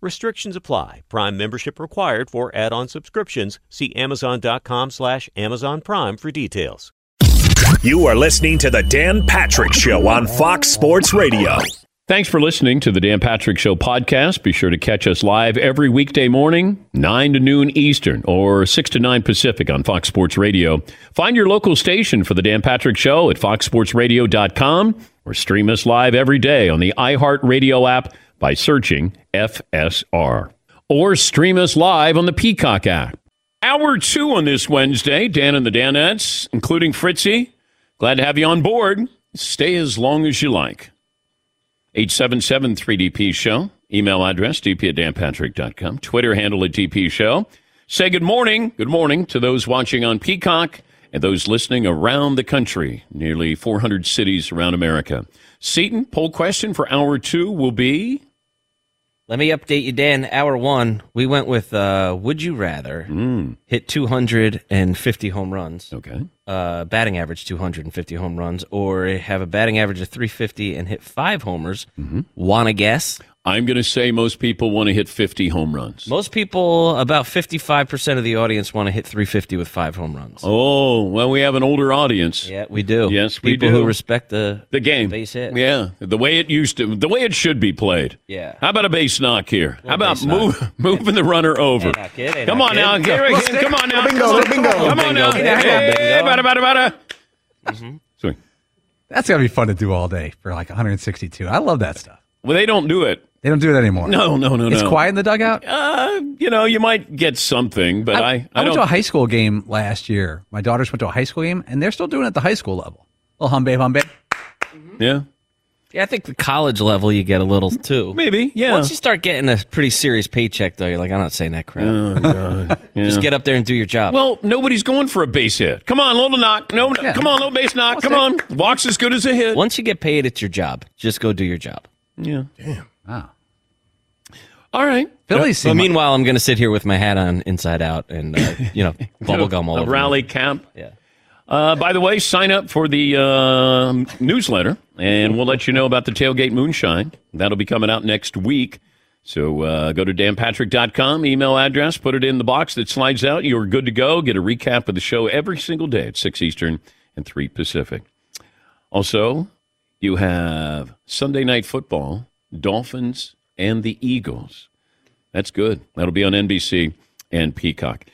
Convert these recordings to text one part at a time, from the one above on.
Restrictions apply. Prime membership required for add-on subscriptions. See Amazon.com slash Amazon Prime for details. You are listening to the Dan Patrick Show on Fox Sports Radio. Thanks for listening to the Dan Patrick Show podcast. Be sure to catch us live every weekday morning, 9 to noon Eastern or 6 to 9 Pacific on Fox Sports Radio. Find your local station for the Dan Patrick Show at foxsportsradio.com or stream us live every day on the iHeartRadio app by searching FSR. Or stream us live on the Peacock app. Hour two on this Wednesday, Dan and the Danettes, including Fritzy. Glad to have you on board. Stay as long as you like. 877 3DP Show. Email address dp at danpatrick.com. Twitter handle at DP Show. Say good morning. Good morning to those watching on Peacock and those listening around the country, nearly 400 cities around America. Seton, poll question for hour two will be Let me update you, Dan. Hour one, we went with uh, Would you rather hit 250 home runs, okay. uh, batting average 250 home runs, or have a batting average of 350 and hit five homers? Want to guess? I'm going to say most people want to hit 50 home runs. Most people, about 55% of the audience, want to hit 350 with five home runs. Oh, well, we have an older audience. Yeah, we do. Yes, we people do. who respect the The game. base hit. Yeah, the way it used to, the way it should be played. Yeah. How about a base knock here? How about base knock. move, moving the runner over? Ain't not kid, Come on now. Here again. Come on now. bingo, little bingo. Come on now. Bingo. Hey, Bingo. bada, bada, bada. Mm-hmm. Swing. That's gotta be fun to do all day for like 162. I love that stuff. Well, they don't do it. They don't do it anymore. No, no, no, It's no. It's quiet in the dugout. Uh, you know, you might get something, but I, I, I went to a high school game last year. My daughters went to a high school game, and they're still doing it at the high school level. Little hum babe, hum babe. Yeah, Yeah, I think the college level you get a little too. maybe. Yeah. Once you start getting a pretty serious paycheck, though, you're like, I'm not saying that crap. Oh, God. Yeah. Just get up there and do your job. Well, nobody's going for a base hit. Come on, little knock. No, Yeah. come on, little base knock. Come on, walks as good as a hit. Once you get paid, it's your job. Just go do your job. Yeah. Damn. Wow. All right. Phillies So seem meanwhile, I'm going to sit here with my hat on inside out and, uh, you know, bubble gum all a over. me. rally camp. Yeah. Uh, by the way, sign up for the uh, newsletter, and we'll let you know about the tailgate moonshine. That'll be coming out next week. So uh, go to danpatrick.com, email address, put it in the box that slides out. You're good to go. Get a recap of the show every single day at 6 Eastern and 3 Pacific. Also, you have Sunday Night Football, Dolphins and the Eagles. That's good. That'll be on NBC and Peacock.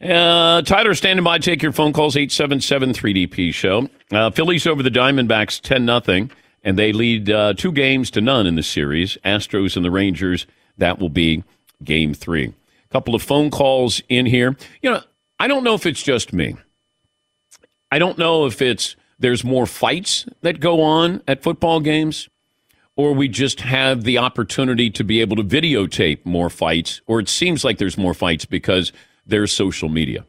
Uh, Tyler, standing by. Take your phone calls. Eight seven seven three DP show. Uh, Phillies over the Diamondbacks ten nothing, and they lead uh, two games to none in the series. Astros and the Rangers. That will be game three. A couple of phone calls in here. You know, I don't know if it's just me. I don't know if it's there's more fights that go on at football games, or we just have the opportunity to be able to videotape more fights, or it seems like there's more fights because there's social media.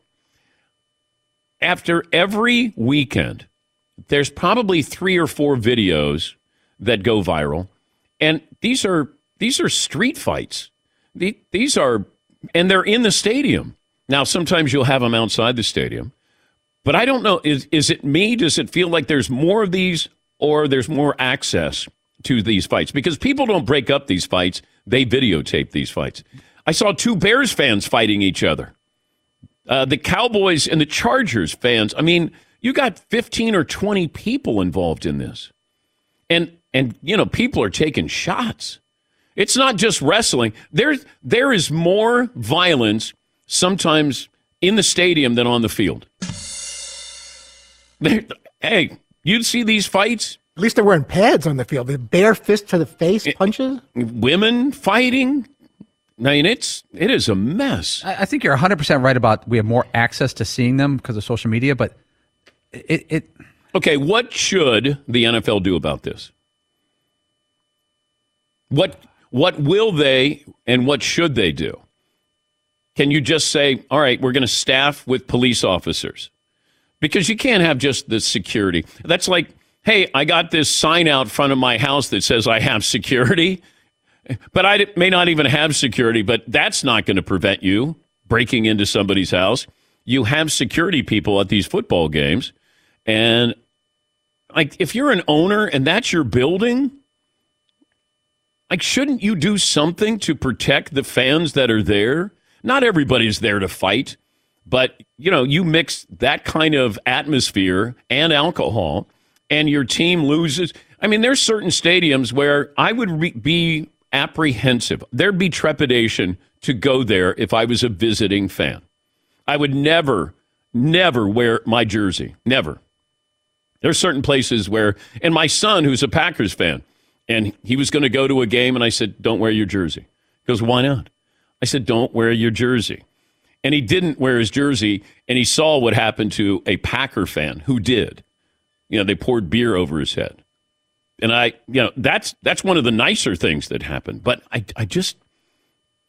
After every weekend, there's probably three or four videos that go viral, and these are these are street fights. These are, and they're in the stadium. Now, sometimes you'll have them outside the stadium, but I don't know. Is is it me? Does it feel like there's more of these, or there's more access to these fights? Because people don't break up these fights; they videotape these fights. I saw two Bears fans fighting each other. Uh, the Cowboys and the Chargers fans. I mean, you got 15 or 20 people involved in this. And and you know people are taking shots. It's not just wrestling. There there is more violence sometimes in the stadium than on the field. Hey, you'd see these fights. At least they're wearing pads on the field. The bare fist to the face punches. Women fighting. I mean, it's it is a mess. I, I think you're 100 percent right about we have more access to seeing them because of social media, but it, it Okay, what should the NFL do about this? What what will they and what should they do? Can you just say, "All right, we're going to staff with police officers"? Because you can't have just the security. That's like, "Hey, I got this sign out front of my house that says I have security." But I may not even have security, but that's not going to prevent you breaking into somebody's house. You have security people at these football games. And like if you're an owner and that's your building, like shouldn't you do something to protect the fans that are there? Not everybody's there to fight, but you know, you mix that kind of atmosphere and alcohol and your team loses. I mean, there's certain stadiums where I would re- be apprehensive. There'd be trepidation to go there if I was a visiting fan. I would never, never wear my jersey. Never. There's certain places where, and my son, who's a Packers fan, and he was going to go to a game, and I said, Don't wear your jersey. He goes, Why not? I said, Don't wear your jersey. And he didn't wear his jersey, and he saw what happened to a Packer fan who did. You know, they poured beer over his head. And I, you know, that's that's one of the nicer things that happened. But I, I just,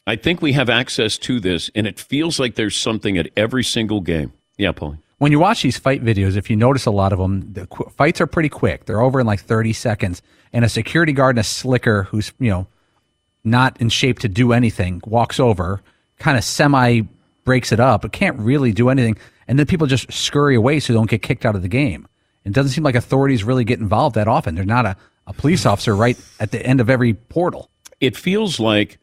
I think we have access to this, and it feels like there's something at every single game. Yeah, Paulie. when you watch these fight videos, if you notice a lot of them, the qu- fights are pretty quick. They're over in like 30 seconds. And a security guard and a slicker who's, you know, not in shape to do anything walks over, kind of semi breaks it up, but can't really do anything. And then people just scurry away so they don't get kicked out of the game. It doesn't seem like authorities really get involved that often. There's not a, a police officer right at the end of every portal. it feels like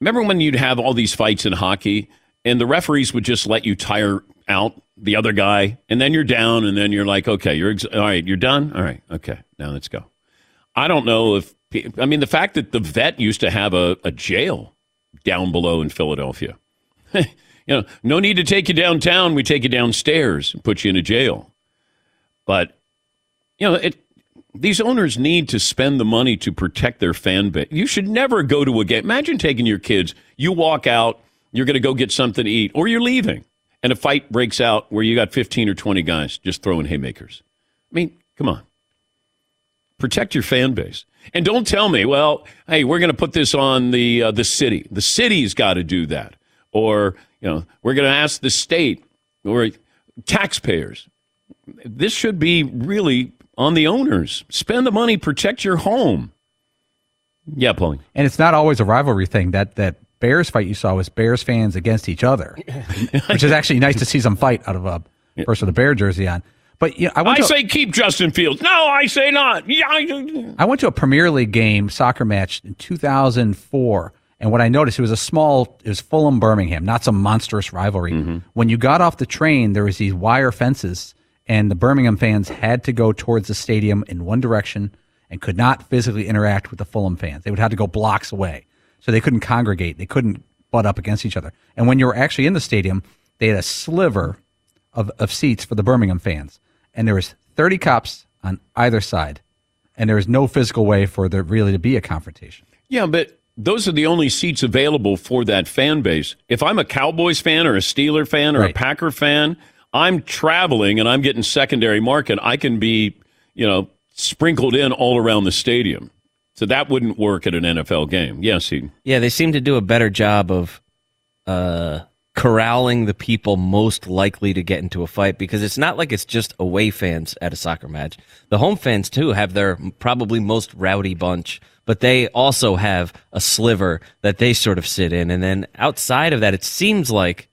remember when you'd have all these fights in hockey and the referees would just let you tire out the other guy and then you're down and then you're like okay you're ex- all right you're done? All right okay now let's go. I don't know if i mean the fact that the vet used to have a, a jail down below in philadelphia. You know no need to take you downtown. We take you downstairs and put you in a jail but you know it these owners need to spend the money to protect their fan base. You should never go to a game. Imagine taking your kids, you walk out, you're going to go get something to eat, or you're leaving, and a fight breaks out where you got 15 or 20 guys just throwing haymakers. I mean, come on. Protect your fan base. And don't tell me, well, hey, we're going to put this on the uh, the city. The city's got to do that. Or, you know, we're going to ask the state or taxpayers. This should be really on the owners. Spend the money, protect your home. Yeah, Pauline. And it's not always a rivalry thing. That that Bears fight you saw was Bears fans against each other, which is actually nice to see some fight out of a person with a Bear jersey on. But you know, I to, say keep Justin Fields. No, I say not. Yeah, I, I went to a Premier League game, soccer match in 2004, and what I noticed it was a small, it was Fulham Birmingham, not some monstrous rivalry. Mm-hmm. When you got off the train, there was these wire fences, and the Birmingham fans had to go towards the stadium in one direction and could not physically interact with the Fulham fans. They would have to go blocks away, so they couldn't congregate. They couldn't butt up against each other. And when you were actually in the stadium, they had a sliver of, of seats for the Birmingham fans, and there was 30 cops on either side, and there was no physical way for there really to be a confrontation. yeah, but those are the only seats available for that fan base. If I'm a Cowboys fan or a Steeler fan or a Packer fan, I'm traveling and I'm getting secondary market. I can be, you know, sprinkled in all around the stadium. So that wouldn't work at an NFL game. Yes, he. Yeah, they seem to do a better job of uh, corralling the people most likely to get into a fight because it's not like it's just away fans at a soccer match. The home fans too have their probably most rowdy bunch, but they also have a sliver that they sort of sit in, and then outside of that, it seems like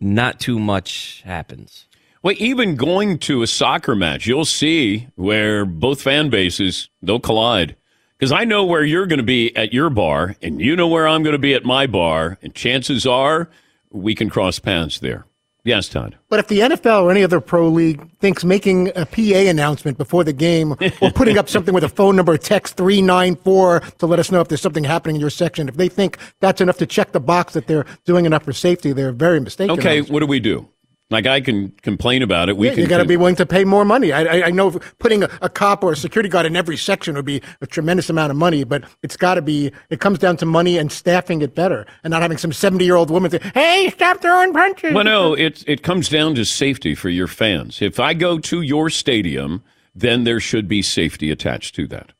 not too much happens. Well, even going to a soccer match, you'll see where both fan bases they'll collide. Because I know where you're going to be at your bar, and you know where I'm going to be at my bar, and chances are we can cross paths there. Yes, Todd. But if the NFL or any other pro league thinks making a PA announcement before the game or putting up something with a phone number, text 394 to let us know if there's something happening in your section, if they think that's enough to check the box that they're doing enough for safety, they're very mistaken. Okay, what do we do? Like I can complain about it. We Yeah, can. you got to be willing to pay more money. I, I, I know putting a, a cop or a security guard in every section would be a tremendous amount of money, but it's got to be. It comes down to money and staffing it better, and not having some seventy-year-old woman say, "Hey, stop throwing punches." Well, no, it it comes down to safety for your fans. If I go to your stadium, then there should be safety attached to that.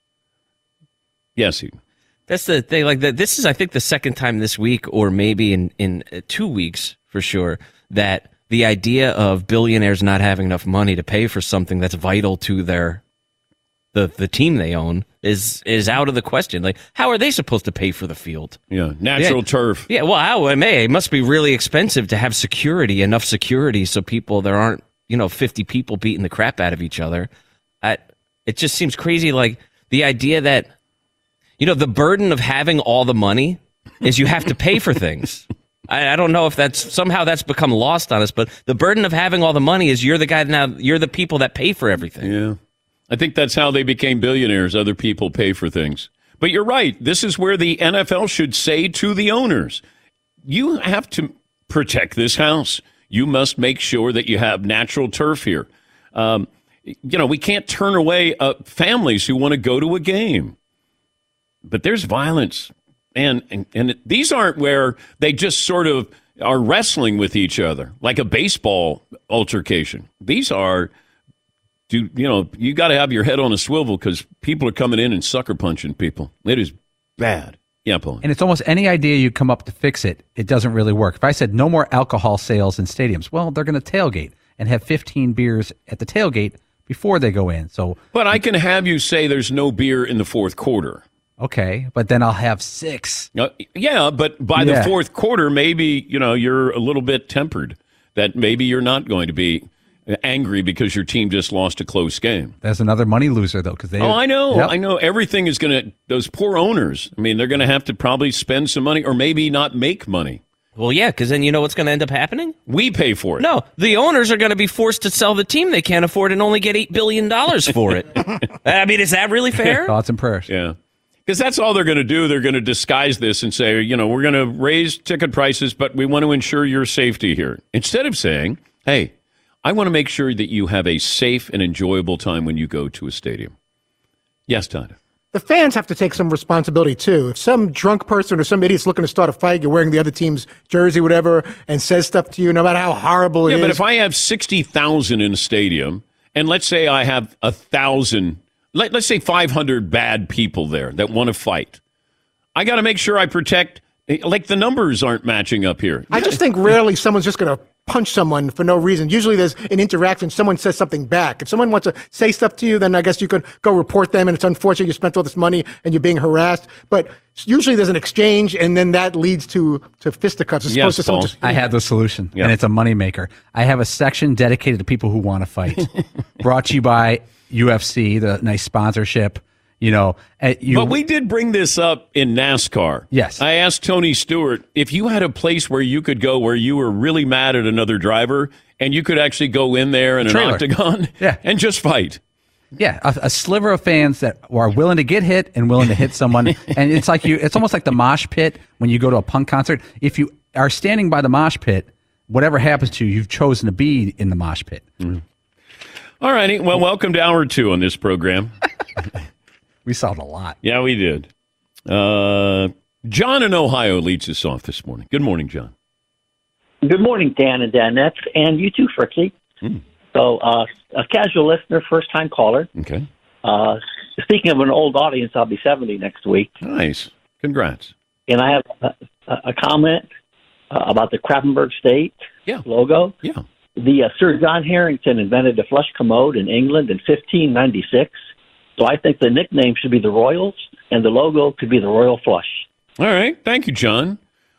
Yes, Eden. That's the thing. Like that. This is, I think, the second time this week, or maybe in in uh, two weeks for sure, that the idea of billionaires not having enough money to pay for something that's vital to their the the team they own is is out of the question. Like, how are they supposed to pay for the field? Yeah, natural Yeah. turf. Yeah, well, how it may it must be really expensive to have security, enough security, so people there aren't you know fifty people beating the crap out of each other. I, it just seems crazy. Like the idea that you know the burden of having all the money is you have to pay for things. I, I don't know if that's somehow that's become lost on us, but the burden of having all the money is you're the guy now. You're the people that pay for everything. Yeah. I think that's how they became billionaires. Other people pay for things. But you're right. This is where the NFL should say to the owners, you have to protect this house. You must make sure that you have natural turf here. Um, you know, we can't turn away uh, families who want to go to a game. But there's violence. And, and, and these aren't where they just sort of are wrestling with each other like a baseball altercation. These are do you know you got to have your head on a swivel because people are coming in and sucker punching people. It is bad. Yeah, Paul. And it's almost any idea you come up to fix it, it doesn't really work. If I said no more alcohol sales in stadiums, well, they're going to tailgate and have 15 beers at the tailgate before they go in. So, But I can have you say there's no beer in the fourth quarter. Okay, but then I'll have six. Uh, yeah, but by Yeah. the fourth quarter, maybe you know you're a little bit tempered. That maybe you're not going to be angry because your team just lost a close game. That's another money loser, though, because they. Oh, I know. Yep. I know. Everything is going to, those poor owners, I mean, they're going to have to probably spend some money or maybe not make money. Well, yeah, because then you know what's going to end up happening. We pay for it. No, the owners are going to be forced to sell the team they can't afford and only get eight billion dollars for it. I mean, is that really fair? Thoughts and prayers. Yeah. Because that's all they're going to do. They're going to disguise this and say, you know, we're going to raise ticket prices, but we want to ensure your safety here. Instead of saying, hey, I want to make sure that you have a safe and enjoyable time when you go to a stadium. Yes, Todd. the fans have to take some responsibility too. If some drunk person or some idiot's looking to start a fight, you're wearing the other team's jersey, whatever, and says stuff to you, no matter how horrible it Yeah, is. but if I have 60,000 in a stadium, and let's say I have a thousand, let, let's say 500 bad people there that want to fight, I got to make sure I protect, like the numbers aren't matching up here. I just think rarely someone's just going to punch someone for no reason. Usually there's an interaction. Someone says something back. If someone wants to say stuff to you, then I guess you could go report them. And it's unfortunate you spent all this money and you're being harassed. But usually there's an exchange and then that leads to, to fisticuffs as Yes, opposed to someone Paul. just. I have the solution, Yeah. and it's a moneymaker. I have a section dedicated to people who want to fight. Brought to you by UFC, the nice sponsorship. You know, you, But we did bring this up in NASCAR. Yes. I asked Tony Stewart if you had a place where you could go where you were really mad at another driver and you could actually go in there in an octagon Yeah. and just fight. Yeah, a, a sliver of fans that are willing to get hit and willing to hit someone, and it's like you. It's almost like the mosh pit when you go to a punk concert. If you are standing by the mosh pit, whatever happens to you, you've chosen to be in the mosh pit. Mm-hmm. All righty. Well, welcome to hour two on this program. We solved a lot. Yeah, we did. Uh, John in Ohio leads us off this morning. Good morning, John. Good morning, Dan and Danette, and you too, Fritzy. So, uh, a casual listener, first time caller. Okay. Uh, speaking of an old audience, I'll be 70 next week. Nice. Congrats. And I have a, a, a comment uh, about the Krappenberg State Yeah. logo. Yeah. The uh, Sir John Harington invented the flush commode in England in 1596. So I think the nickname should be the Royals, and the logo could be the Royal Flush. All right. Thank you, John.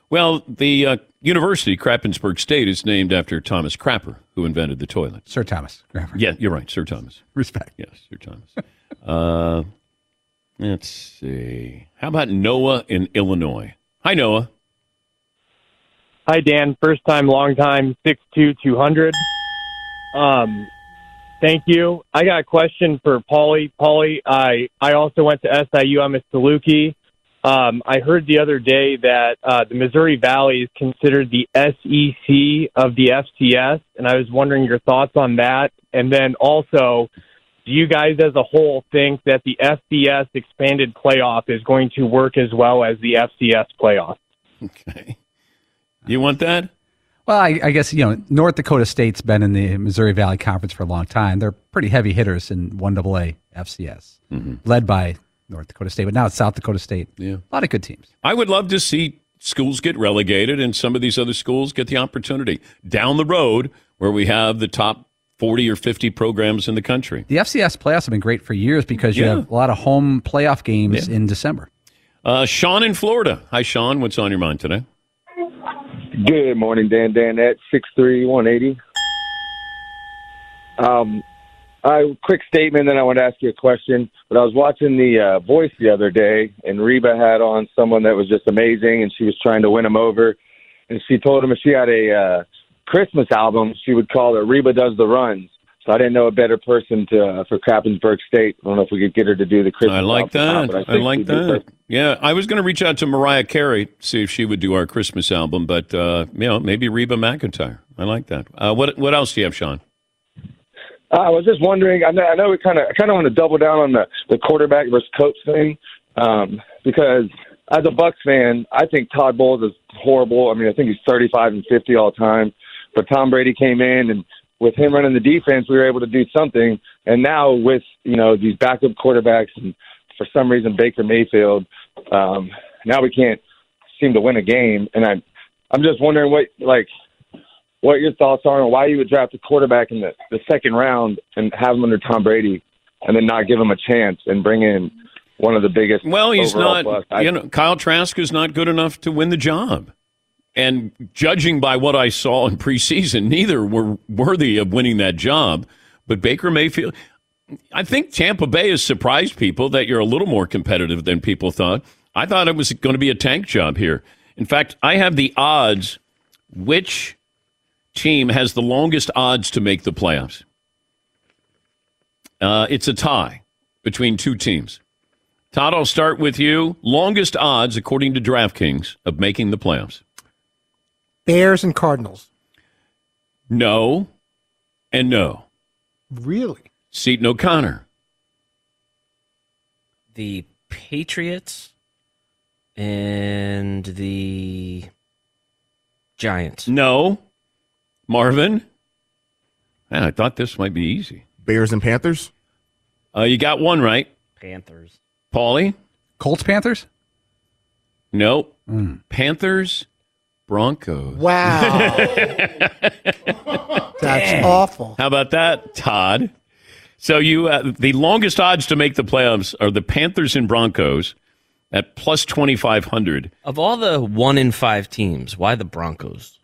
Well, the uh, University, Krappensburg State, is named after Thomas Crapper, who invented the toilet. Sir Thomas. Crapper. Yeah, you're right, Sir Thomas. Respect. Yes, Sir Thomas. uh, let's see. How about Noah in Illinois? Hi, Noah. Hi, Dan. First time, long time, six two two hundred. Um, thank you. I got a question for Paulie. Paulie, I I also went to SIU. I'm a Saluki. Um, I heard the other day that uh, the Missouri Valley is considered the SEC of the FCS, and I was wondering your thoughts on that. And then also, do you guys as a whole think that the FBS expanded playoff is going to work as well as the FCS playoff? Okay. You want that? Well, I, I guess you know North Dakota State's been in the Missouri Valley Conference for a long time. They're pretty heavy hitters in one AA FCS, led by North Dakota State. But now it's South Dakota State. Yeah. a lot of good teams. I would love to see schools get relegated and some of these other schools get the opportunity down the road where we have the top 40 or 50 programs in the country. The FCS playoffs have been great for years because you Yeah. have a lot of home playoff games in December. Uh, Sean in Florida. Hi, Sean. What's on your mind today? Good morning, Dan. Dan at six three one eighty. Um, I quick statement, then I want to ask you a question. But I was watching the uh, Voice the other day, and Reba had on someone that was just amazing, and she was trying to win him over. And she told him if she had a uh, Christmas album, she would call it "Reba Does the Runs." So I didn't know a better person to uh, for Krappensburg State. I don't know if we could get her to do the Christmas. I like album, that. I, think like that. Yeah, I was going to reach out to Mariah Carey, see if she would do our Christmas album, but uh, you know, maybe Reba McEntire. I like that. Uh, what What else do you have, Sean? Uh, I was just wondering. I know, I know we kind of, kind of want to double down on the the quarterback versus coach thing, um, because as a Bucs fan, I think Todd Bowles is horrible. I mean, I think he's thirty five and fifty all time. But Tom Brady came in, and with him running the defense, we were able to do something. And now with you know these backup quarterbacks, and for some reason Baker Mayfield, um, now we can't seem to win a game. And I'm I'm just wondering what like what your thoughts are on why you would draft a quarterback in the, the second round and have him under Tom Brady and then not give him a chance and bring in one of the biggest. Well, he's not. I- You know, Kyle Trask is not good enough to win the job. And judging by what I saw in preseason, neither were worthy of winning that job. But Baker Mayfield, I think Tampa Bay has surprised people that you're a little more competitive than people thought. I thought it was going to be a tank job here. In fact, I have the odds. Which team has the longest odds to make the playoffs? Uh, it's a tie between two teams. Todd, I'll start with you. Longest odds, according to DraftKings, of making the playoffs? Bears and Cardinals. No, and no. Really? Seton O'Connor. The Patriots and the Giants. No. Marvin. Man, I thought this might be easy. Bears and Panthers. Uh, you got one right. Panthers. Paulie? Colts Panthers? No. Panthers, Broncos. Wow. That's awful. How about that, Todd? So you, uh, the longest odds to make the playoffs are the Panthers and Broncos at plus twenty five hundred. Of all the one in five teams, why the Broncos?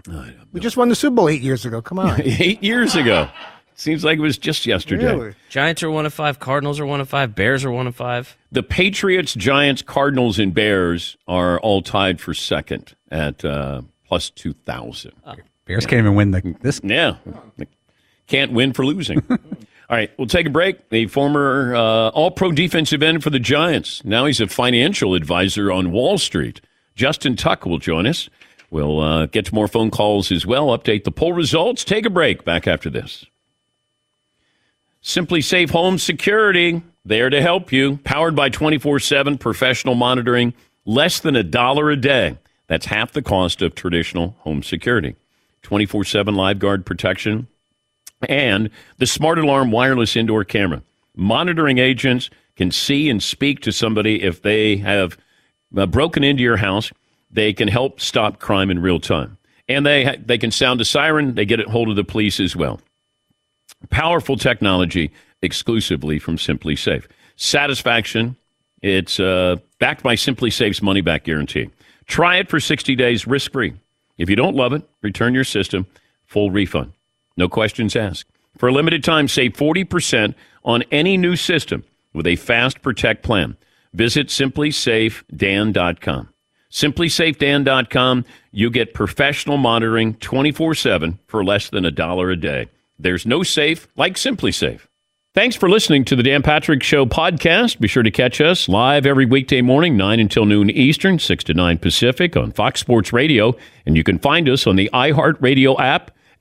We just won the Super Bowl eight years ago. Come on. Eight years ago. Seems like it was just yesterday. Really? Giants are one of five. Cardinals are one of five. Bears are one of five. The Patriots, Giants, Cardinals, and Bears are all tied for second at uh, plus 2,000. Bears can't even win the this. Yeah. Can't win for losing. all right, we'll take a break. The former uh, all pro defensive end for the Giants. Now he's a financial advisor on Wall Street. Justin Tuck will join us. We'll uh, get to more phone calls as well, update the poll results. Take a break. Back after this. SimpliSafe Home Security, there to help you. Powered by 24 7 professional monitoring, less than a dollar a day. That's half the cost of traditional home security. 24 7 live guard protection and the Smart Alarm wireless indoor camera. Monitoring agents can see and speak to somebody if they have uh, broken into your house. They can help stop crime in real time. And they, ha- they can sound a siren, they get a hold of the police as well. Powerful technology exclusively from SimpliSafe. Satisfaction, it's uh, backed by SimpliSafe's money back guarantee. Try it for 60 days risk free. If you don't love it, return your system, full refund. No questions asked. For a limited time, save 40% on any new system with a fast protect plan. Visit simplisafedan.com. SimpliSafeDan.com. You get professional monitoring 24 7 for less than a dollar a day. There's no safe like SimpliSafe. Thanks for listening to the Dan Patrick Show podcast. Be sure to catch us live every weekday morning, 9 until noon Eastern, 6 to 9 Pacific on Fox Sports Radio. And you can find us on the iHeartRadio app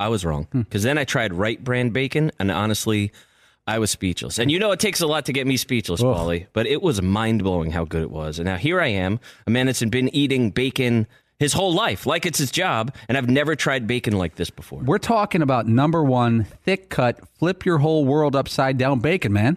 I was wrong. Hmm. Because then I tried Wright brand bacon, and honestly, I was speechless. And you know, it takes a lot to get me speechless, Oof. Paulie, but it was mind blowing how good it was. And now here I am, a man that's been eating bacon his whole life, like it's his job, and I've never tried bacon like this before. We're talking about number one, thick cut, flip your whole world upside down bacon, man.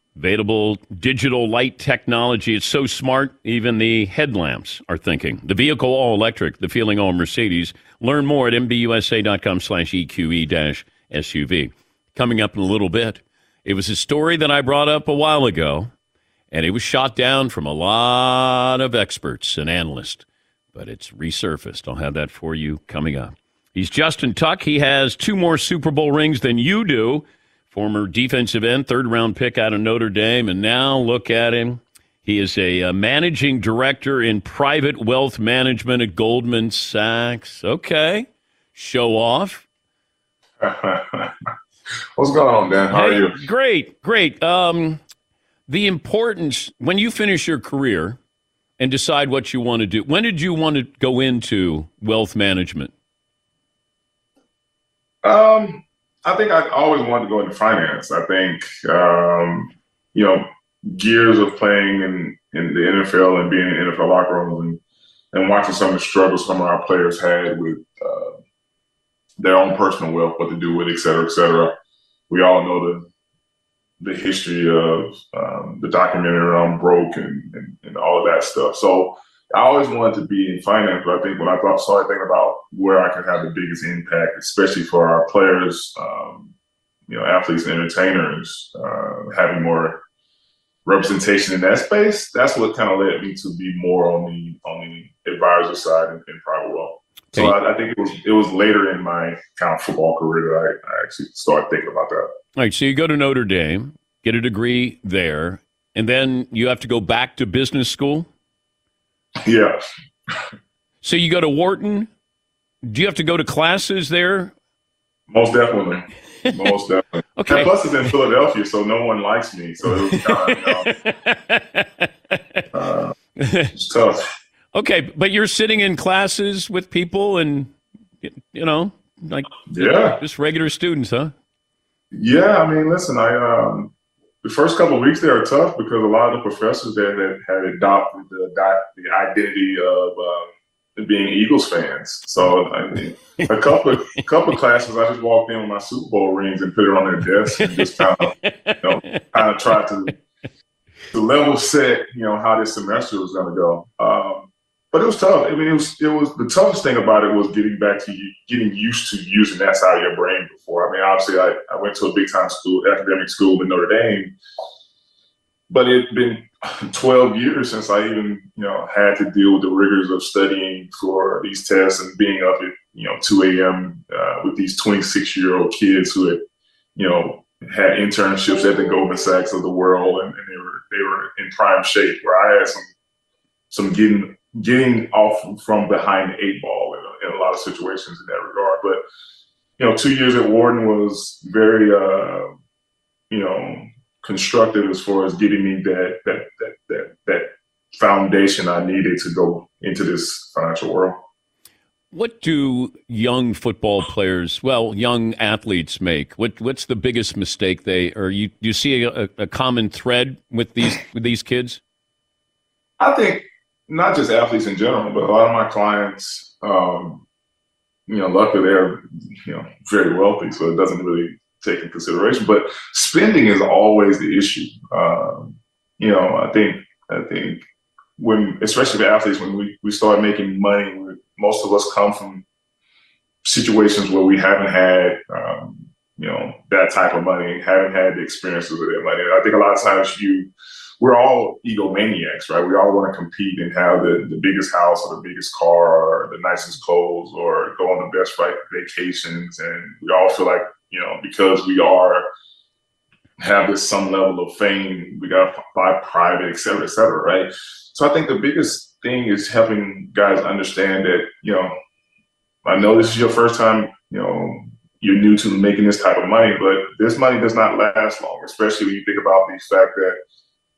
Available digital light technology. It's so smart, even the headlamps are thinking. The vehicle all electric, the feeling all Mercedes. Learn more at mbusa.com slash EQE dash SUV. Coming up in a little bit, it was a story that I brought up a while ago, and it was shot down from a lot of experts and analysts, but it's resurfaced. I'll have that for you coming up. He's Justin Tuck. He has two more Super Bowl rings than you do. Former defensive end, third round pick out of Notre Dame. And now look at him. He is a, uh managing director in private wealth management at Goldman Sachs. Okay. Show off. What's going on, Dan? How are you? Great, great. Um, the importance when you finish your career and decide what you want to do. When did you want to go into wealth management? Um, I think I always wanted to go into finance. I think, um, you know, years of playing in, in the NFL and being in NFL locker rooms and, and watching some of the struggles some of our players had with uh, their own personal wealth, what to do with, it, et cetera, et cetera. We all know the the history of um, the documentary around broke and, and, and all of that stuff. So I always wanted to be in finance, but I think when I thought started thinking about where I could have the biggest impact, especially for our players, um, you know, athletes and entertainers, uh, having more representation in that space, that's what kind of led me to be more on the on the advisor side in, in private wealth. So I, I, think it was it was later in my kind of football career that I, I actually started thinking about that. All right, so you go to Notre Dame, get a degree there, and then you have to go back to business school. Yeah. So you go to Wharton. Do you have to go to classes there? Most definitely. Most definitely. okay. And plus, it's in Philadelphia, so no one likes me. So it was kind of, uh, it's tough. Okay, but you're sitting in classes with people, and you know, like yeah, just regular students, huh? Yeah, I mean, listen, I um, the first couple of weeks they are tough because a lot of the professors there that had adopted the the identity of uh, being Eagles fans. So I mean, a couple of a couple of classes, I just walked in with my Super Bowl rings and put it on their desk and just kind of you know kind of tried to to level set you know how this semester was going to go. Um, but it was tough. I mean, it was it was the toughest thing about it was getting back to you, getting used to using that side of your brain before. I mean, obviously, I, I went to a big time school, academic school in Notre Dame, but it'd been 12 years since I even you know had to deal with the rigors of studying for these tests and being up at you know 2 a.m. Uh, with these 26 year old kids who had you know had internships at the Goldman Sachs of the world, and, and they were they were in prime shape. Where I had some some getting getting off from behind eight ball in a, in a, lot of situations in that regard. But you know, two years at Wharton was very uh, you know constructive as far as getting me that that that that that foundation I needed to go into this financial world. What do young football players, well, young athletes make? What what's the biggest mistake they or you do you see a, a common thread with these with these kids? I think not just athletes in general, but a lot of my clients, um, you know, luckily they're you know very wealthy, so it doesn't really take in consideration. But spending is always the issue. Um, you know, I think I think when, especially the athletes, when we, we start making money, most of us come from situations where we haven't had, um, you know, that type of money, haven't had the experiences with that money. I think a lot of times you we're all egomaniacs, right? We all want to compete and have the, the biggest house or the biggest car or the nicest clothes or go on the best right vacations. And we all feel like, you know, because we are have this some level of fame, we got to buy private, et cetera, et cetera, right? So I think the biggest thing is helping guys understand that, you know, I know this is your first time, you know, you're new to making this type of money, but this money does not last long, especially when you think about the fact that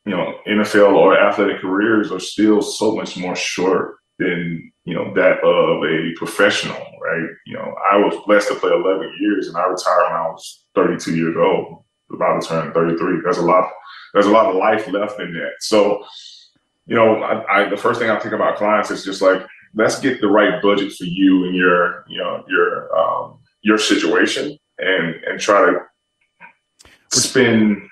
you know, NFL or athletic careers are still so much more short than, you know, that of a professional, right? You know, I was blessed to play 11 years and I retired when I was 32 years old, about to turn 33. There's a lot, there's a lot of life left in that. So, you know, I, I the first thing I think about clients is just like, let's get the right budget for you and your, you know, your, um, your situation and, and try to spend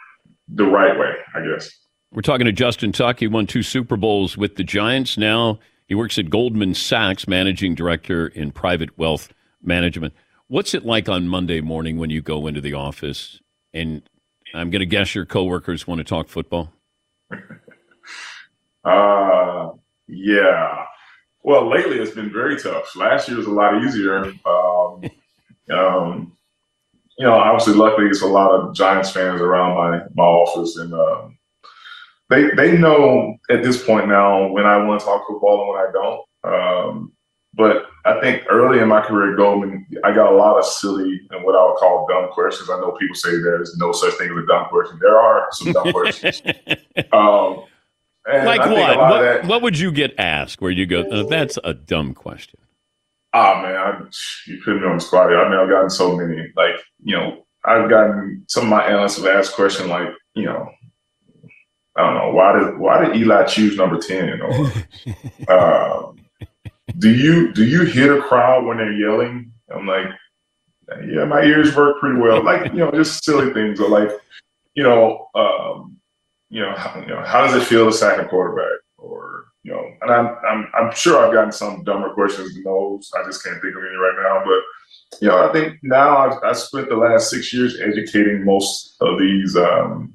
the right way, I guess. We're talking to Justin Tuck. He won two Super Bowls with the Giants. Now he works at Goldman Sachs, managing director in private wealth management. What's it like on Monday morning when you go into the office and I'm going to guess your coworkers want to talk football? uh, yeah. Well, lately it's been very tough. Last year was a lot easier. Um, um, you know, obviously, luckily, it's a lot of Giants fans around my my office, and um, they they know at this point now when I want to talk football and when I don't. Um, but I think early in my career at Goldman, I got a lot of silly and what I would call dumb questions. I know people say there's no such thing as a dumb question. There are some dumb questions. Um, like what? What, that, what, would you get asked where you go, oh, that's a dumb question? Oh, man, I, you put me on the spot. I mean, I've gotten so many. Like, you know, I've gotten some of my analysts have asked questions like, you know, I don't know why did why did Eli choose number ten? Or uh, do you do you hit a crowd when they're yelling? I'm like, yeah, my ears work pretty well. Like you know, just silly things or like, you know, um, you know, how, you know, how does it feel to sack a quarterback? Or you know, and I'm I'm I'm sure I've gotten some dumber questions than those. I just can't think of any right now, but you know, I think now I've, I've spent the last six years educating most of these um,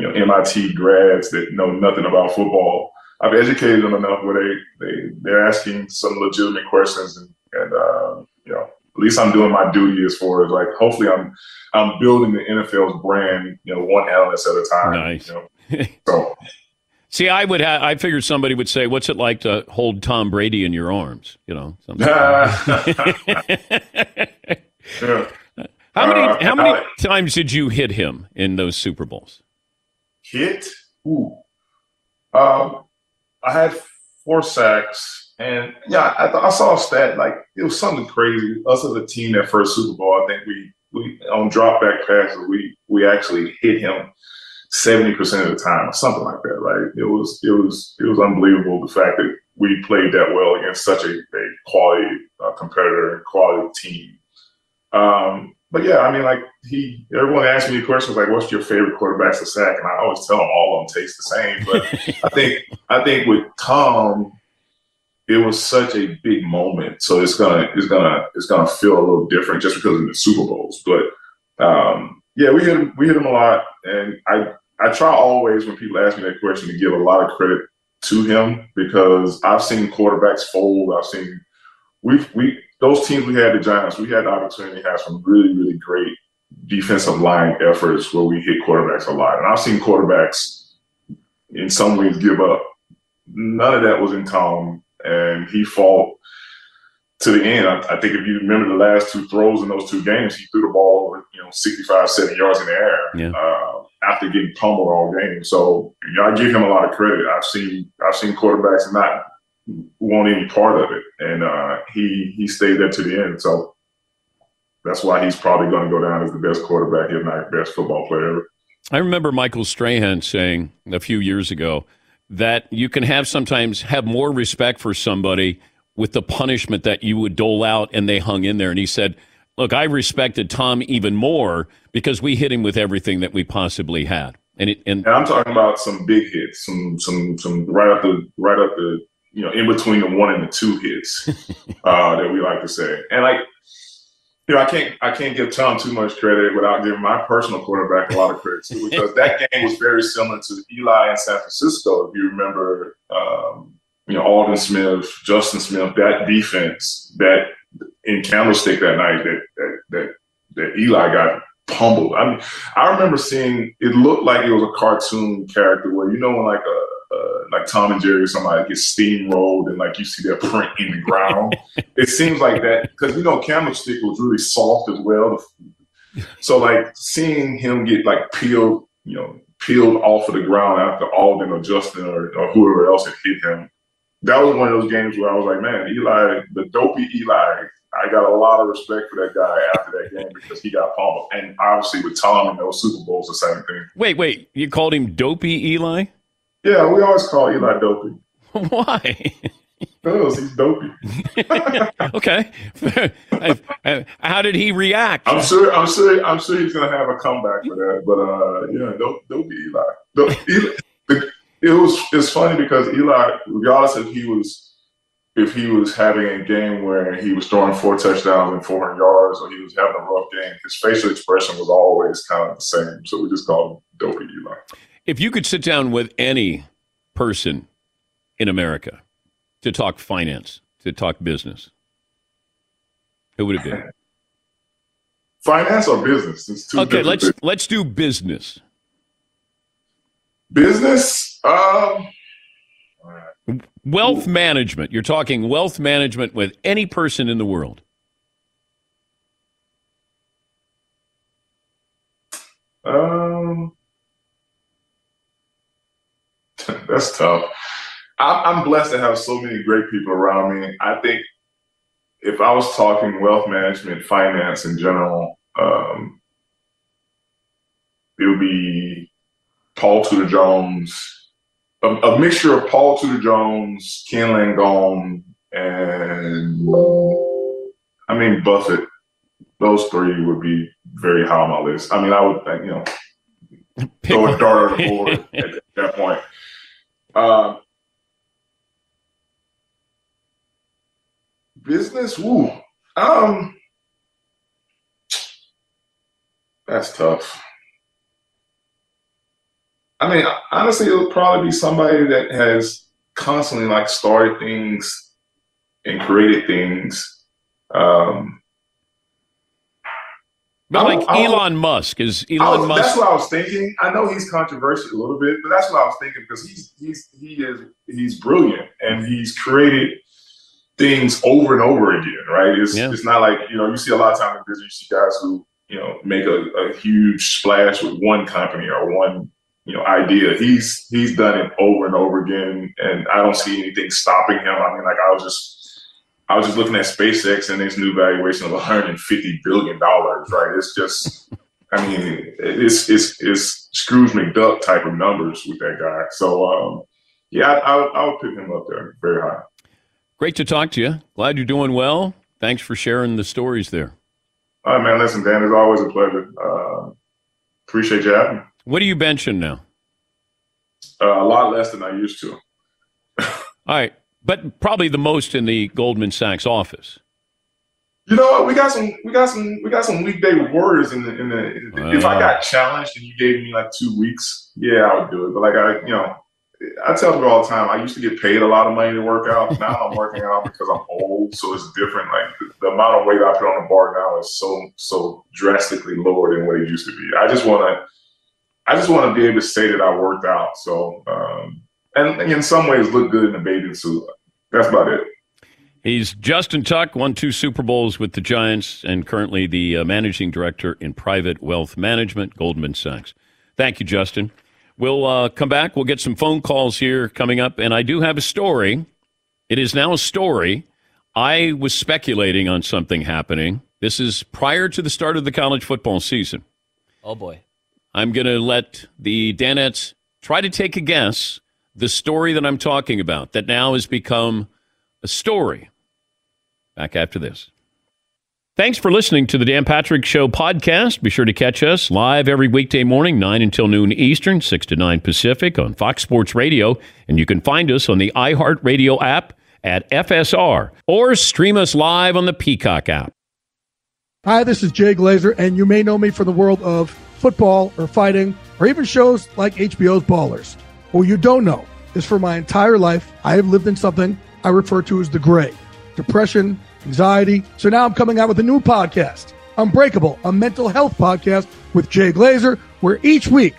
you know MIT grads that know nothing about football. I've educated them enough where they they they're asking some legitimate questions and and uh, you know at least I'm doing my duty as far as like hopefully I'm I'm building the NFL's brand you know one analyst at a time. Nice. You know? so See, I would. Ha- I figured somebody would say, "What's it like to hold Tom Brady in your arms?" You know. Something yeah. How many Uh, how many I- times did you hit him in those Super Bowls? Hit. Ooh. Um, I had four sacks, and yeah, I, I saw a stat like it was something crazy. Us as a team, that first Super Bowl, I think we we on drop back passes, we we actually hit him seventy percent of the time, or something like that. Right? It was it was it was unbelievable the fact that we played that well against such a, a quality uh, competitor quality team. Um, but yeah, I mean, like he, everyone asks me questions like, "What's your favorite quarterback to sack?" And I always tell them all of them taste the same. But I think, I think with Tom, it was such a big moment, so it's gonna, it's gonna, it's gonna feel a little different just because of the Super Bowls. But um, yeah, we hit him, we hit him a lot, and I, I try always when people ask me that question to give a lot of credit to him because I've seen quarterbacks fold. I've seen we've we those teams we had the Giants, we had the opportunity to have some really really great defensive line efforts where we hit quarterbacks a lot, and I've seen quarterbacks in some ways give up. None of that was in Tom, and he fought to the end. I, I think if you remember the last two throws in those two games, he threw the ball over you know 65, 70 yards in the air Yeah. uh, after getting pummeled all game. So you know, I give him a lot of credit. I've seen I've seen quarterbacks not want any part of it, and uh, he he stayed there to the end. So that's why he's probably going to go down as the best quarterback, if not best football player ever. I remember Michael Strahan saying a few years ago that you can have sometimes have more respect for somebody with the punishment that you would dole out, and they hung in there. And he said, "Look, I respected Tom even more because we hit him with everything that we possibly had." And it, and And I'm talking about some big hits, some some some right up the right up the you know in between the one and the two hits uh, that we like to say. And like you know, I can't I can't give Tom too much credit without giving my personal quarterback a lot of credit too, because that game was very similar to Eli in San Francisco. If you remember, um, you know Aldon Smith, Justin Smith, that defense that in Candlestick that night that that that, that Eli got pummeled. I mean, I remember seeing it looked like it was a cartoon character where you know when like a uh, like Tom and Jerry or somebody gets steamrolled and like you see their print in the ground. it seems like that because you know Candlestick was really soft as well. So like seeing him get like peeled, you know, peeled off of the ground after Aldon or Justin or, or whoever else had hit him. That was one of those games where I was like, man, Eli, the dopey Eli, I got a lot of respect for that guy after that game because he got pummeled. And obviously with Tom and those Super Bowls, the same thing. wait, wait, you called him Dopey Eli? Yeah, we always call Eli dopey. Why? Because he's dopey. okay. How did he react? I'm sure. I'm sure. I'm sure he's gonna have a comeback for that. But uh, yeah, don't be Eli. Don't, Eli it was it's funny because Eli, regardless if he was if he was having a game where he was throwing four touchdowns and 400 yards, or he was having a rough game, his facial expression was always kind of the same. So we just called him Dopey Eli. If you could sit down with any person in America to talk finance, to talk business, who would it be? Finance or business? It's two Okay, let's things. let's do business. business. Um, Wealth management. You're talking wealth management with any person in the world. Um, that's tough. I'm, blessed to have so many great people around me. I think if I was talking wealth management, finance in general, um, it would be Paul Tudor Jones, a, a mixture of Paul Tudor Jones, Ken Langone, and I mean Buffett. Those three would be very high on my list. I mean, I would you know, throw a dart at the board at that point. Um, business, woo. Um, that's tough. I mean, honestly, it'll probably be somebody that has constantly like started things and created things. Um, But like I Elon Musk is Elon was- Musk. That's what I was thinking. I know he's controversial a little bit, but that's what I was thinking because he's he's he is he's brilliant and he's created things over and over again. Right? It's Yeah. it's not like you know you see a lot of times in business you see guys who you know make a, a huge splash with one company or one you know idea. He's he's done it over and over again, and I don't see anything stopping him. I mean, like I was just. I was just looking at SpaceX and its new valuation of 150 billion dollars. Right? It's just I mean, it's it's it's Scrooge McDuck type of numbers with that guy. So um, yeah, I, I'll, I'll put him up there very high. Great to talk to you. Glad you're doing well. Thanks for sharing the stories there. All right, man. Listen, Dan, it's always a pleasure. Uh, appreciate you having me. What are you benching now? Uh, a lot less than I used to. All right, but probably the most in the Goldman Sachs office. You know what? We got some. We got some. We got some weekday warriors in the. In the in the- if I got challenged and you gave me like two weeks, yeah, I would do it. But like I, you know, I tell people all the time. I used to get paid a lot of money to work out. Now I'm working out because I'm old, so it's different. Like the, the amount of weight I put on the bar now is so so drastically lower than what it used to be. I just want to. I just want to be able to say that I worked out. So, um, and in some ways, look good in a bathing suit. That's about it. He's Justin Tuck, won two Super Bowls with the Giants, and currently the uh, managing director in private wealth management, Goldman Sachs. Thank you, Justin. We'll uh, come back. We'll get some phone calls here coming up, and I do have a story. It is now a story. I was speculating on something happening. This is prior to the start of the college football season. Oh boy. I'm going to let the Danettes try to take a guess the story that I'm talking about that now has become a story. Back after this. Thanks for listening to the Dan Patrick Show podcast. Be sure to catch us live every weekday morning, 9 until noon Eastern, 6 to 9 Pacific on Fox Sports Radio. And you can find us on the iHeartRadio app at FSR or stream us live on the Peacock app. Hi, this is Jay Glazer, and you may know me from the world of football or fighting or even shows like HBO's Ballers. What you don't know is for my entire life, I have lived in something I refer to as the gray depression, anxiety. So now I'm coming out with a new podcast, Unbreakable, a mental health podcast with Jay Glazer, where each week,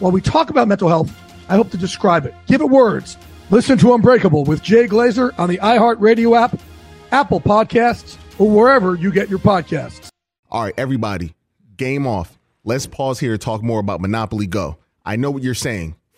while we talk about mental health, I hope to describe it, give it words. Listen to Unbreakable with Jay Glazer on the iHeartRadio app, Apple Podcasts, or wherever you get your podcasts. All right, everybody, game off. Let's pause here to talk more about Monopoly Go. I know what you're saying.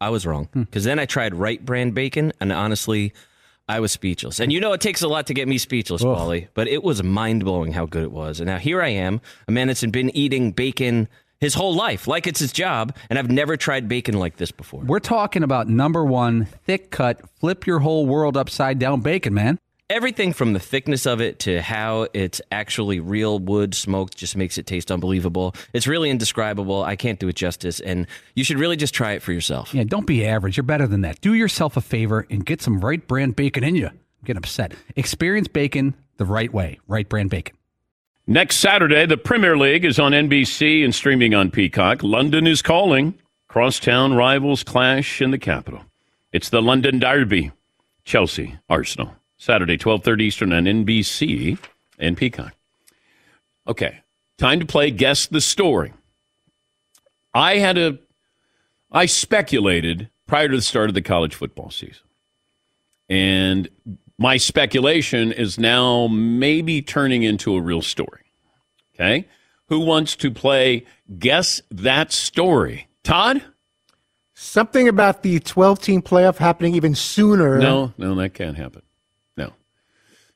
I was wrong. Hmm. Because then I tried Wright brand bacon, and honestly, I was speechless. And you know, it takes a lot to get me speechless, Ugh. Paulie, but it was mind blowing how good it was. And now here I am, a man that's been eating bacon his whole life, like it's his job, and I've never tried bacon like this before. We're talking about number one, thick cut, flip your whole world upside down bacon, man. Everything from the thickness of it to how it's actually real wood smoked just makes it taste unbelievable. It's really indescribable. I can't do it justice, and you should really just try it for yourself. Yeah, don't be average. You're better than that. Do yourself a favor and get some Wright brand bacon in you. I'm getting upset. Experience bacon the right way. Wright brand bacon. Next Saturday, the Premier League is on NBC and streaming on Peacock. London is calling. Crosstown rivals clash in the capital. It's the London Derby. Chelsea, Arsenal. Saturday, 12:30 Eastern on NBC and Peacock. Okay, time to play guess the story. I had a I speculated prior to the start of the college football season. And my speculation is now maybe turning into a real story. Okay? Who wants to play guess that story? Todd? Something about the 12 team playoff happening even sooner. No, no, that can't happen.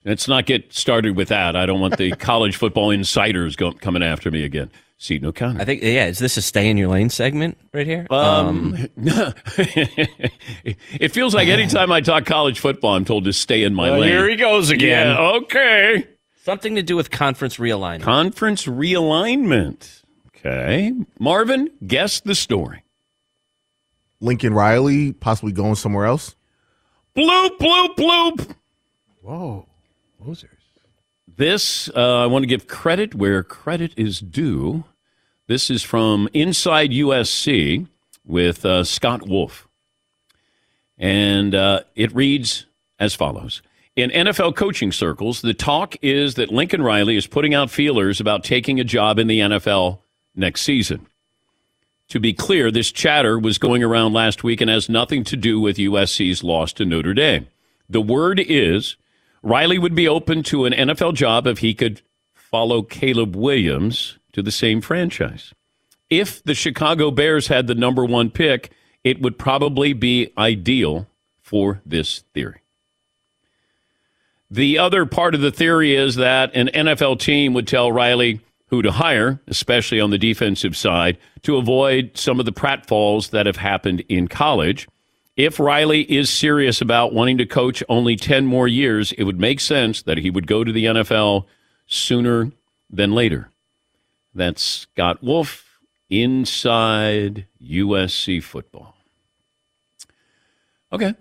No. Let's not get started with that. I don't want the college football insiders go, coming after me again. Seaton O'Connor. I think, yeah, is this a stay in your lane segment right here? Um, it feels like anytime I talk college football, I'm told to stay in my Well, lane. here he goes again. Yeah, okay. Something to do with conference realignment. Conference realignment. Okay. Marvin, guess the story. Lincoln Riley possibly going somewhere else. Bloop, bloop, bloop. Whoa. Losers. This, uh, I want to give credit where credit is due. This is from Inside USC with uh, Scott Wolf. And uh, it reads as follows In NFL coaching circles, the talk is that Lincoln Riley is putting out feelers about taking a job in the NFL next season. To be clear, this chatter was going around last week and has nothing to do with USC's loss to Notre Dame. The word is Riley would be open to an NFL job if he could follow Caleb Williams to the same franchise. If the Chicago Bears had the number one pick, it would probably be ideal for this theory. The other part of the theory is that an NFL team would tell Riley who to hire, especially on the defensive side, to avoid some of the pratfalls that have happened in college. If Riley is serious about wanting to coach only 10 more years, it would make sense that he would go to the NFL sooner than later. That's Scott Wolf inside USC football. Okay.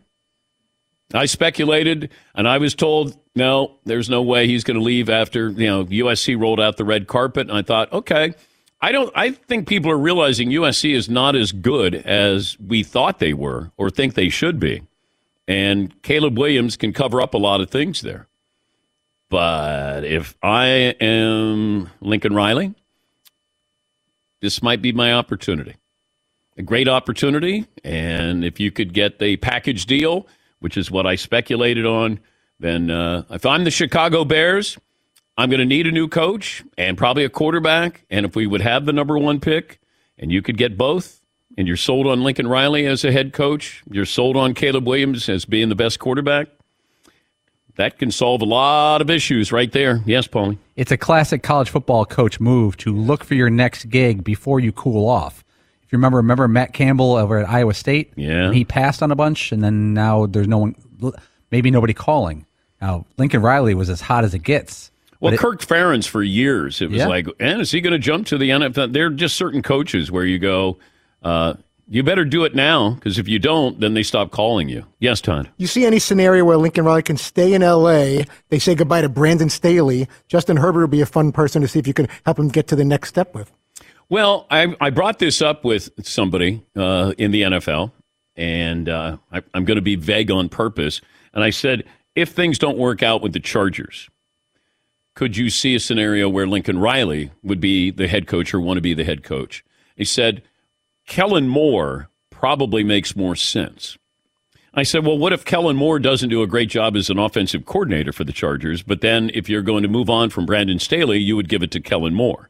I speculated, and I was told, no, there's no way he's going to leave after you know USC rolled out the red carpet. And I thought, okay, I don't. I think people are realizing USC is not as good as we thought they were or think they should be, and Caleb Williams can cover up a lot of things there. But if I am Lincoln Riley, this might be my opportunity. A great opportunity, and if you could get the package deal which is what I speculated on, then uh, if I'm the Chicago Bears, I'm going to need a new coach and probably a quarterback. And if we would have the number one pick and you could get both, and you're sold on Lincoln Riley as a head coach, you're sold on Caleb Williams as being the best quarterback, that can solve a lot of issues right there. Yes, Paulie. It's a classic college football coach move to look for your next gig before you cool off. If you remember, remember Matt Campbell over at Iowa State? Yeah. He passed on a bunch, and then now there's no one, maybe nobody calling. Now, Lincoln Riley was as hot as it gets. Well, it- Kirk Ferentz for years, it was Yeah. like, and is he going to jump to the NFL? There are just certain coaches where you go, uh, you better do it now because if you don't, then they stop calling you. Yes, Todd. You see any scenario where Lincoln Riley can stay in L.A., they say goodbye to Brandon Staley. Justin Herbert would be a fun person to see if you can help him get to the next step with. Well, I, I brought this up with somebody uh, in the NFL, and uh, I, I'm going to be vague on purpose. And I said, if things don't work out with the Chargers, could you see a scenario where Lincoln Riley would be the head coach or want to be the head coach? He said, Kellen Moore probably makes more sense. I said, well, what if Kellen Moore doesn't do a great job as an offensive coordinator for the Chargers? But then if you're going to move on from Brandon Staley, you would give it to Kellen Moore.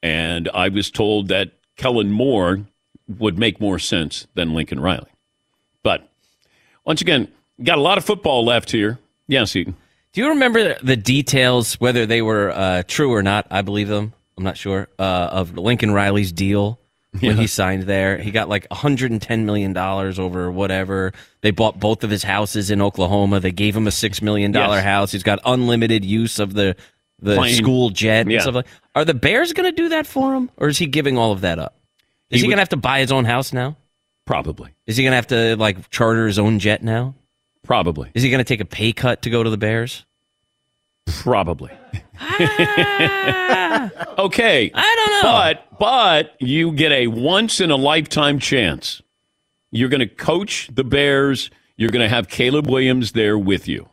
And I was told that Kellen Moore would make more sense than Lincoln Riley. But once again, got a lot of football left here. Yes, Seaton. Do you remember the details, whether they were uh, true or not? I believe them. I'm not sure uh, of Lincoln Riley's deal when Yeah. he signed there. He got like 110 million dollars over whatever. They bought both of his houses in Oklahoma. They gave him a six million dollar Yes. house. He's got unlimited use of the the Plane. school jet and Yeah. stuff like. Are the Bears going to do that for him, or is he giving all of that up? Is He he, would- going to have to buy his own house now? Probably. Is he going to have to like charter his own jet now? Probably. Is he going to take a pay cut to go to the Bears? Probably. Ah. okay. I don't know. But but you get a once in a lifetime chance. You're going to coach the Bears. You're going to have Caleb Williams there with you.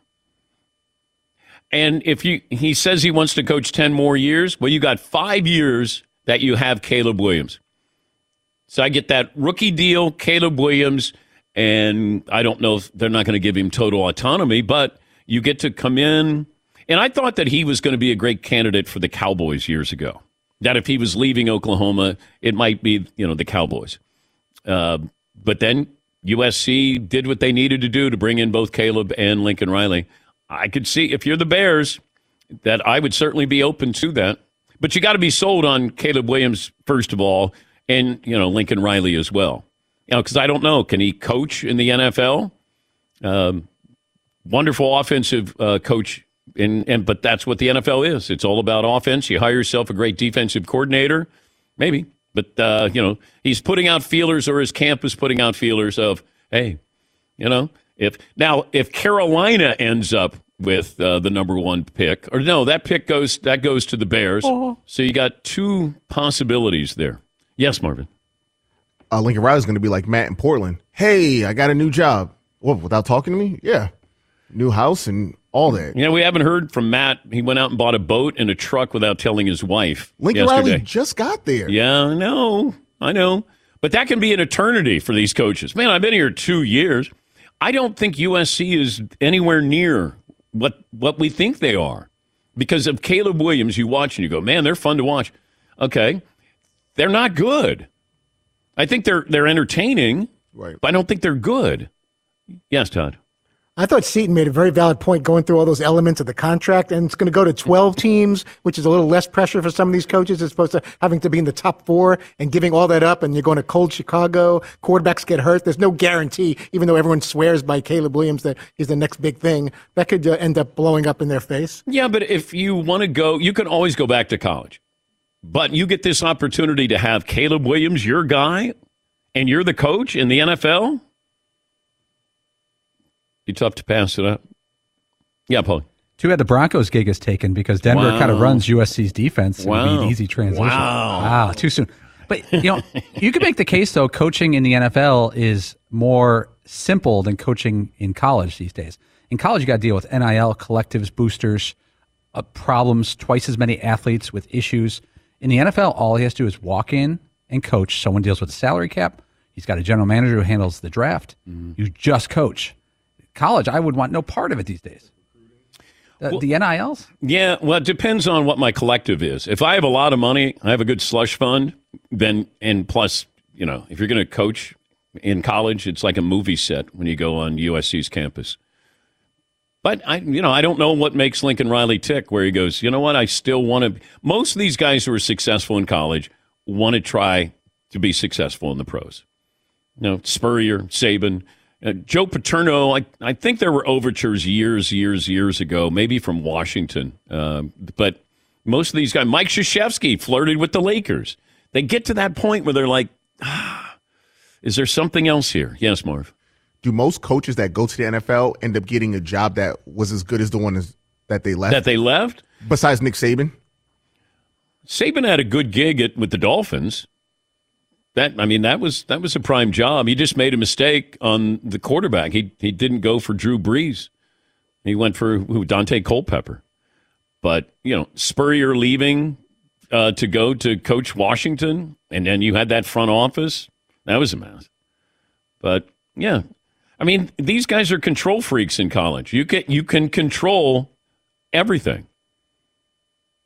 And if you he says he wants to coach 10 more years, well you got 5 years that you have Caleb Williams. So I get that rookie deal, Caleb Williams, and I don't know if they're not going to give him total autonomy, but you get to come in. And I thought that he was going to be a great candidate for the Cowboys years ago. That if he was leaving Oklahoma, it might be, you know, the Cowboys. Uh, but then USC did what they needed to do to bring in both Caleb and Lincoln Riley. I could see if you're the Bears that I would certainly be open to that. But you got to be sold on Caleb Williams first of all, and you know Lincoln Riley as well. You know, because I don't know, can he coach in the NFL? Um, wonderful offensive uh, coach, and and but that's what the NFL is. It's all about offense. You hire yourself a great defensive coordinator, maybe, but uh, you know he's putting out feelers, or his camp is putting out feelers of, hey, you know, if now if Carolina ends up with uh, the number one pick, or no, that pick goes that goes to the Bears. So you got two possibilities there. Yes, Marvin. Uh, Lincoln Riley's going to be like Matt in Portland. Hey, I got a new job. Well, without talking to me? Yeah. New house and all that. You know, we haven't heard from Matt. He went out and bought a boat and a truck without telling his wife. Lincoln yesterday. Riley just got there. Yeah, I know. I know. But that can be an eternity for these coaches. Man, I've been here two years. I don't think USC is anywhere near what what we think they are. Because of Caleb Williams, you watch and you go, man, they're fun to watch. Okay. They're not good. I think they're they're entertaining, Right. but I don't think they're good. Yes, Todd. I thought Seaton made a very valid point going through all those elements of the contract, and it's going to go to 12 teams, which is a little less pressure for some of these coaches as opposed to having to be in the top four and giving all that up, and you're going to cold Chicago. Quarterbacks get hurt. There's no guarantee, even though everyone swears by Caleb Williams that he's the next big thing. That could uh, end up blowing up in their face. Yeah, but if you want to go, you can always go back to college. But you get this opportunity to have Caleb Williams, your guy, and you're the coach in the NFL. Be tough to pass it up. Yeah, Paul. Too bad the Broncos gig is taken because Denver Wow. kind of runs USC's defense. It would be Wow. an easy transition. Wow. Wow, too soon. But you know, you could make the case though. Coaching in the NFL is more simple than coaching in college these days. In college, you got to deal with NIL, collectives, boosters, uh, problems. Twice as many athletes with issues. In the NFL, all he has to do is walk in and coach. Someone deals with the salary cap. He's got a general manager who handles the draft. You just coach. College, I would want no part of it these days. Uh, the NILs? Yeah, well, it depends on what my collective is. If I have a lot of money, I have a good slush fund, then, and plus, you know, if you're going to coach in college, it's like a movie set when you go on USC's campus. But I, you know, I don't know what makes Lincoln Riley tick. Where he goes, you know what? I still want to. Most of these guys who are successful in college want to try to be successful in the pros. You know, Spurrier, Saban, uh, Joe Paterno. I, I think there were overtures years, years, years ago, maybe from Washington. Um, but most of these guys, Mike Krzyzewski flirted with the Lakers. They get to that point where they're like, ah, is there something else here? Yes, Marv. Do most coaches that go to the NFL end up getting a job that was as good as the one as, that they left? That they left? Besides Nick Saban? Saban had a good gig at, with the Dolphins. That I mean, that was that was a prime job. He just made a mistake on the quarterback. He he didn't go for Drew Brees. He went for who, Daunte Culpepper. But you know, Spurrier leaving uh, to go to coach Washington, and then you had that front office. That was a mess. But yeah, I mean, these guys are control freaks in college. You can you can control everything.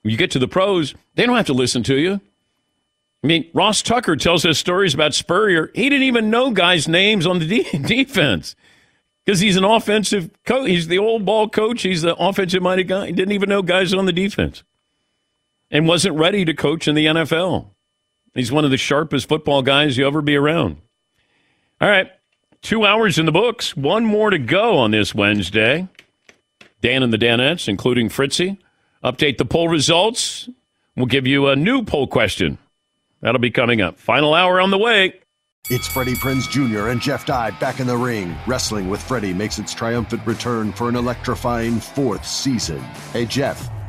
You get to the pros, they don't have to listen to you. I mean, Ross Tucker tells us stories about Spurrier. He didn't even know guys' names on the de- defense because he's an offensive coach. He's the old ball coach. He's the offensive minded guy. He didn't even know guys on the defense and wasn't ready to coach in the NFL. He's one of the sharpest football guys you ever be around. All right, two hours in the books. One more to go on this Wednesday. Dan and the Danettes, including Fritzy, update the poll results. We'll give you a new poll question. That'll be coming up. Final hour on the way. It's Freddie Prinze Jr. and Jeff Dye back in the ring. Wrestling with Freddie makes its triumphant return for an electrifying fourth season. Hey, Jeff.